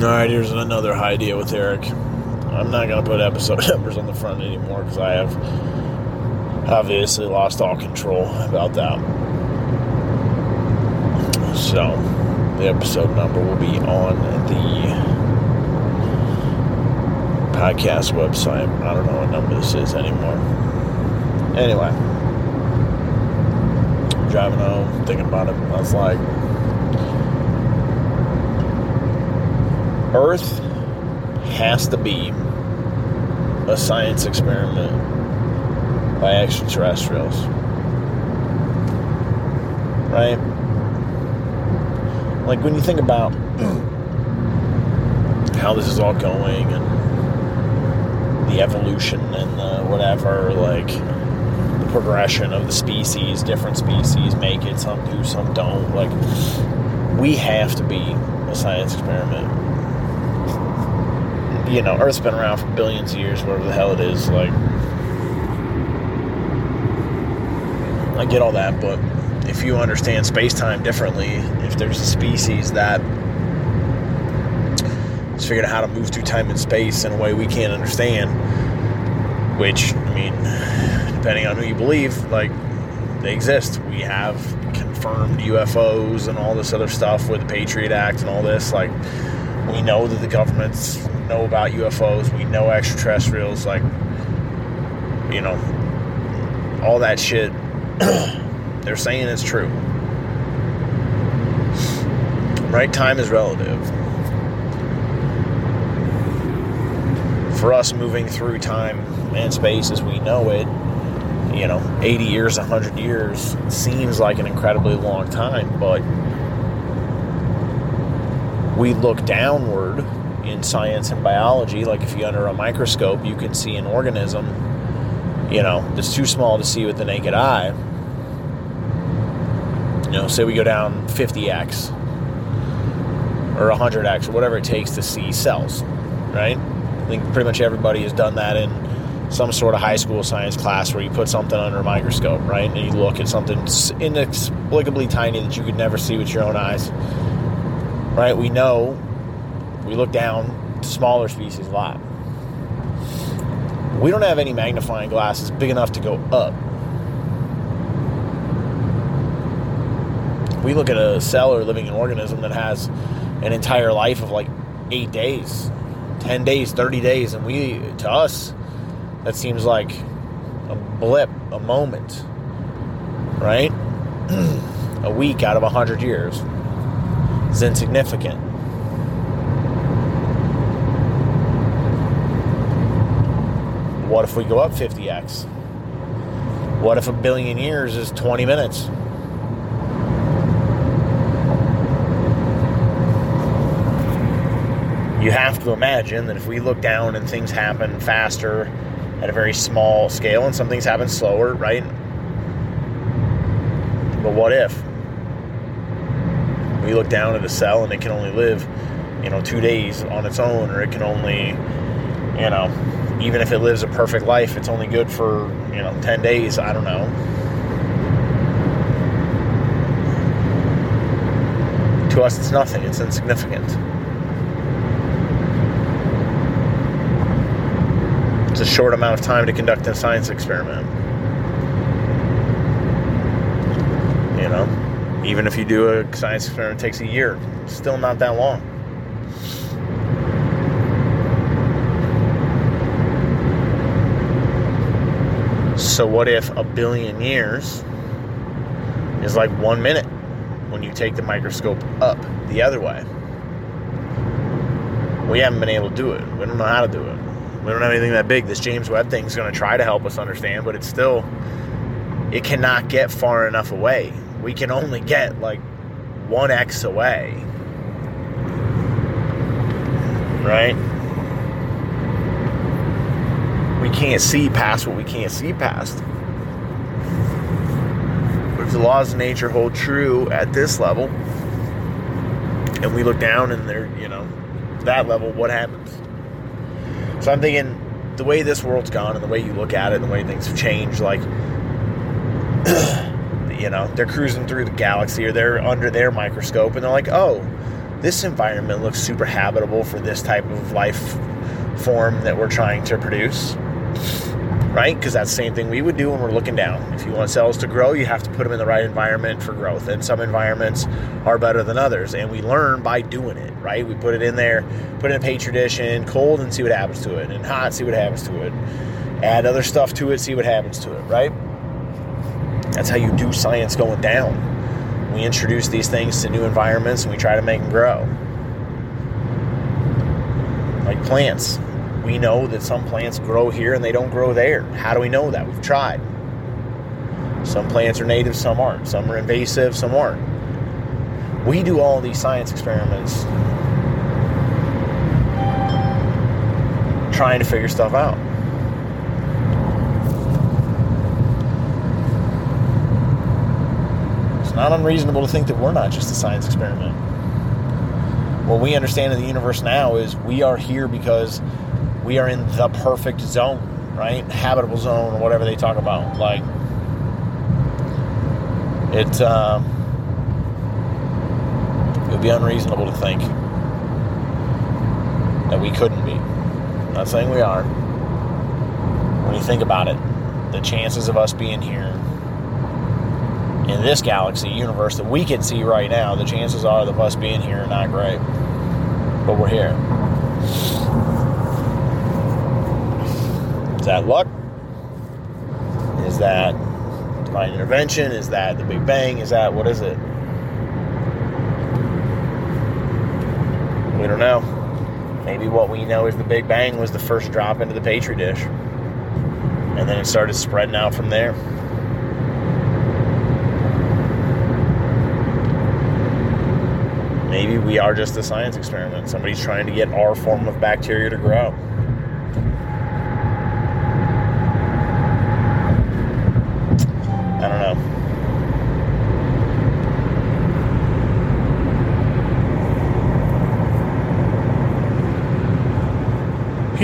All right, here's another idea with Eric. I'm not going to put episode numbers on the front anymore because I have obviously lost all control about that. So, the episode number will be on the podcast website. I don't know what number this is anymore. Anyway, driving home, thinking about it. I was like, Earth has to be a science experiment by extraterrestrials. Right? Like when you think about how this is all going and the evolution and the whatever, like the progression of the species, different species make it, some do, some don't. Like, we have to be a science experiment you know, Earth's been around for billions of years, whatever the hell it is. Like, I get all that, but if you understand space time differently, if there's a species that has figured out how to move through time and space in a way we can't understand, which, I mean, depending on who you believe, like, they exist. We have confirmed UFOs and all this other stuff with the Patriot Act and all this. Like, we know that the governments know about UFOs. We know extraterrestrials. Like, you know, all that shit. they're saying it's true. Right? Time is relative. For us moving through time and space as we know it, you know, 80 years, 100 years seems like an incredibly long time, but we look downward in science and biology, like if you under a microscope, you can see an organism, you know, that's too small to see with the naked eye. You know, say we go down 50x or 100x or whatever it takes to see cells, right? I think pretty much everybody has done that in some sort of high school science class where you put something under a microscope, right? And you look at something inexplicably tiny that you could never see with your own eyes, right? We know we look down to smaller species a lot. We don't have any magnifying glasses big enough to go up. We look at a cell or living organism that has an entire life of like eight days, 10 days, 30 days, and we, to us, that seems like a blip, a moment, right? a week out of a hundred years is insignificant. What if we go up 50x? What if a billion years is 20 minutes? You have to imagine that if we look down and things happen faster at a very small scale and some things happen slower, right? But what if we look down at a cell and it can only live, you know, two days on its own, or it can only, you know, even if it lives a perfect life, it's only good for, you know, 10 days. I don't know. To us, it's nothing, it's insignificant. It's a short amount of time to conduct a science experiment. You know, even if you do a science experiment, it takes a year, still not that long. So, what if a billion years is like one minute when you take the microscope up the other way? We haven't been able to do it. We don't know how to do it. We don't have anything that big. This James Webb thing is going to try to help us understand, but it's still, it cannot get far enough away. We can only get like 1x away. Right? we can't see past what we can't see past. But if the laws of nature hold true at this level, and we look down and they're, you know, that level, what happens? So I'm thinking the way this world's gone and the way you look at it and the way things have changed, like, you know, they're cruising through the galaxy or they're under their microscope and they're like, oh, this environment looks super habitable for this type of life form that we're trying to produce right? Because that's the same thing we would do when we're looking down. If you want cells to grow, you have to put them in the right environment for growth. And some environments are better than others. And we learn by doing it, right? We put it in there, put it in a petri dish in cold and see what happens to it, and hot, see what happens to it. Add other stuff to it, see what happens to it, right? That's how you do science going down. We introduce these things to new environments and we try to make them grow. Like plants we know that some plants grow here and they don't grow there. How do we know that? We've tried. Some plants are native, some aren't. Some are invasive, some aren't. We do all these science experiments trying to figure stuff out. Not unreasonable to think that we're not just a science experiment. What we understand in the universe now is we are here because we are in the perfect zone, right? Habitable zone, or whatever they talk about. Like, it, uh, it would be unreasonable to think that we couldn't be. I'm not saying we are. When you think about it, the chances of us being here in this galaxy, universe that we can see right now, the chances are of us being here are not great. But we're here. Is that luck? Is that divine intervention? Is that the Big Bang? Is that what is it? We don't know. Maybe what we know is the Big Bang was the first drop into the Petri dish. And then it started spreading out from there. Maybe we are just a science experiment. Somebody's trying to get our form of bacteria to grow. I don't know.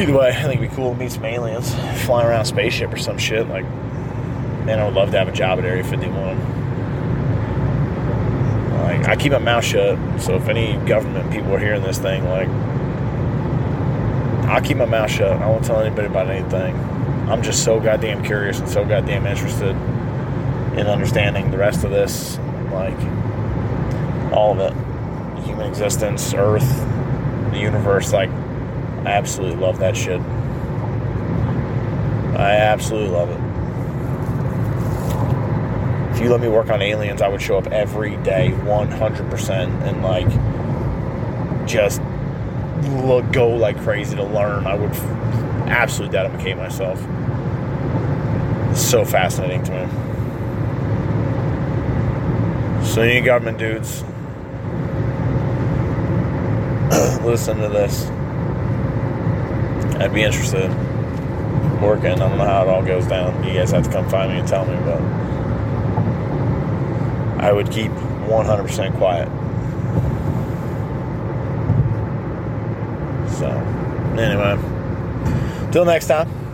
Either way, I think it'd be cool to meet some aliens, flying around a spaceship or some shit. Like, man, I would love to have a job at Area 51. I keep my mouth shut, so if any government people are hearing this thing, like, I'll keep my mouth shut. I won't tell anybody about anything. I'm just so goddamn curious and so goddamn interested in understanding the rest of this. Like, all of it. Human existence, Earth, the universe, like, I absolutely love that shit. I absolutely love it. If you let me work on aliens, I would show up every day, 100%, and like just look, go like crazy to learn. I would absolutely dedicate myself. It's so fascinating to me. So, you government dudes, listen to this. I'd be interested working. I don't know how it all goes down. You guys have to come find me and tell me, but I would keep 100% quiet. So, anyway, till next time.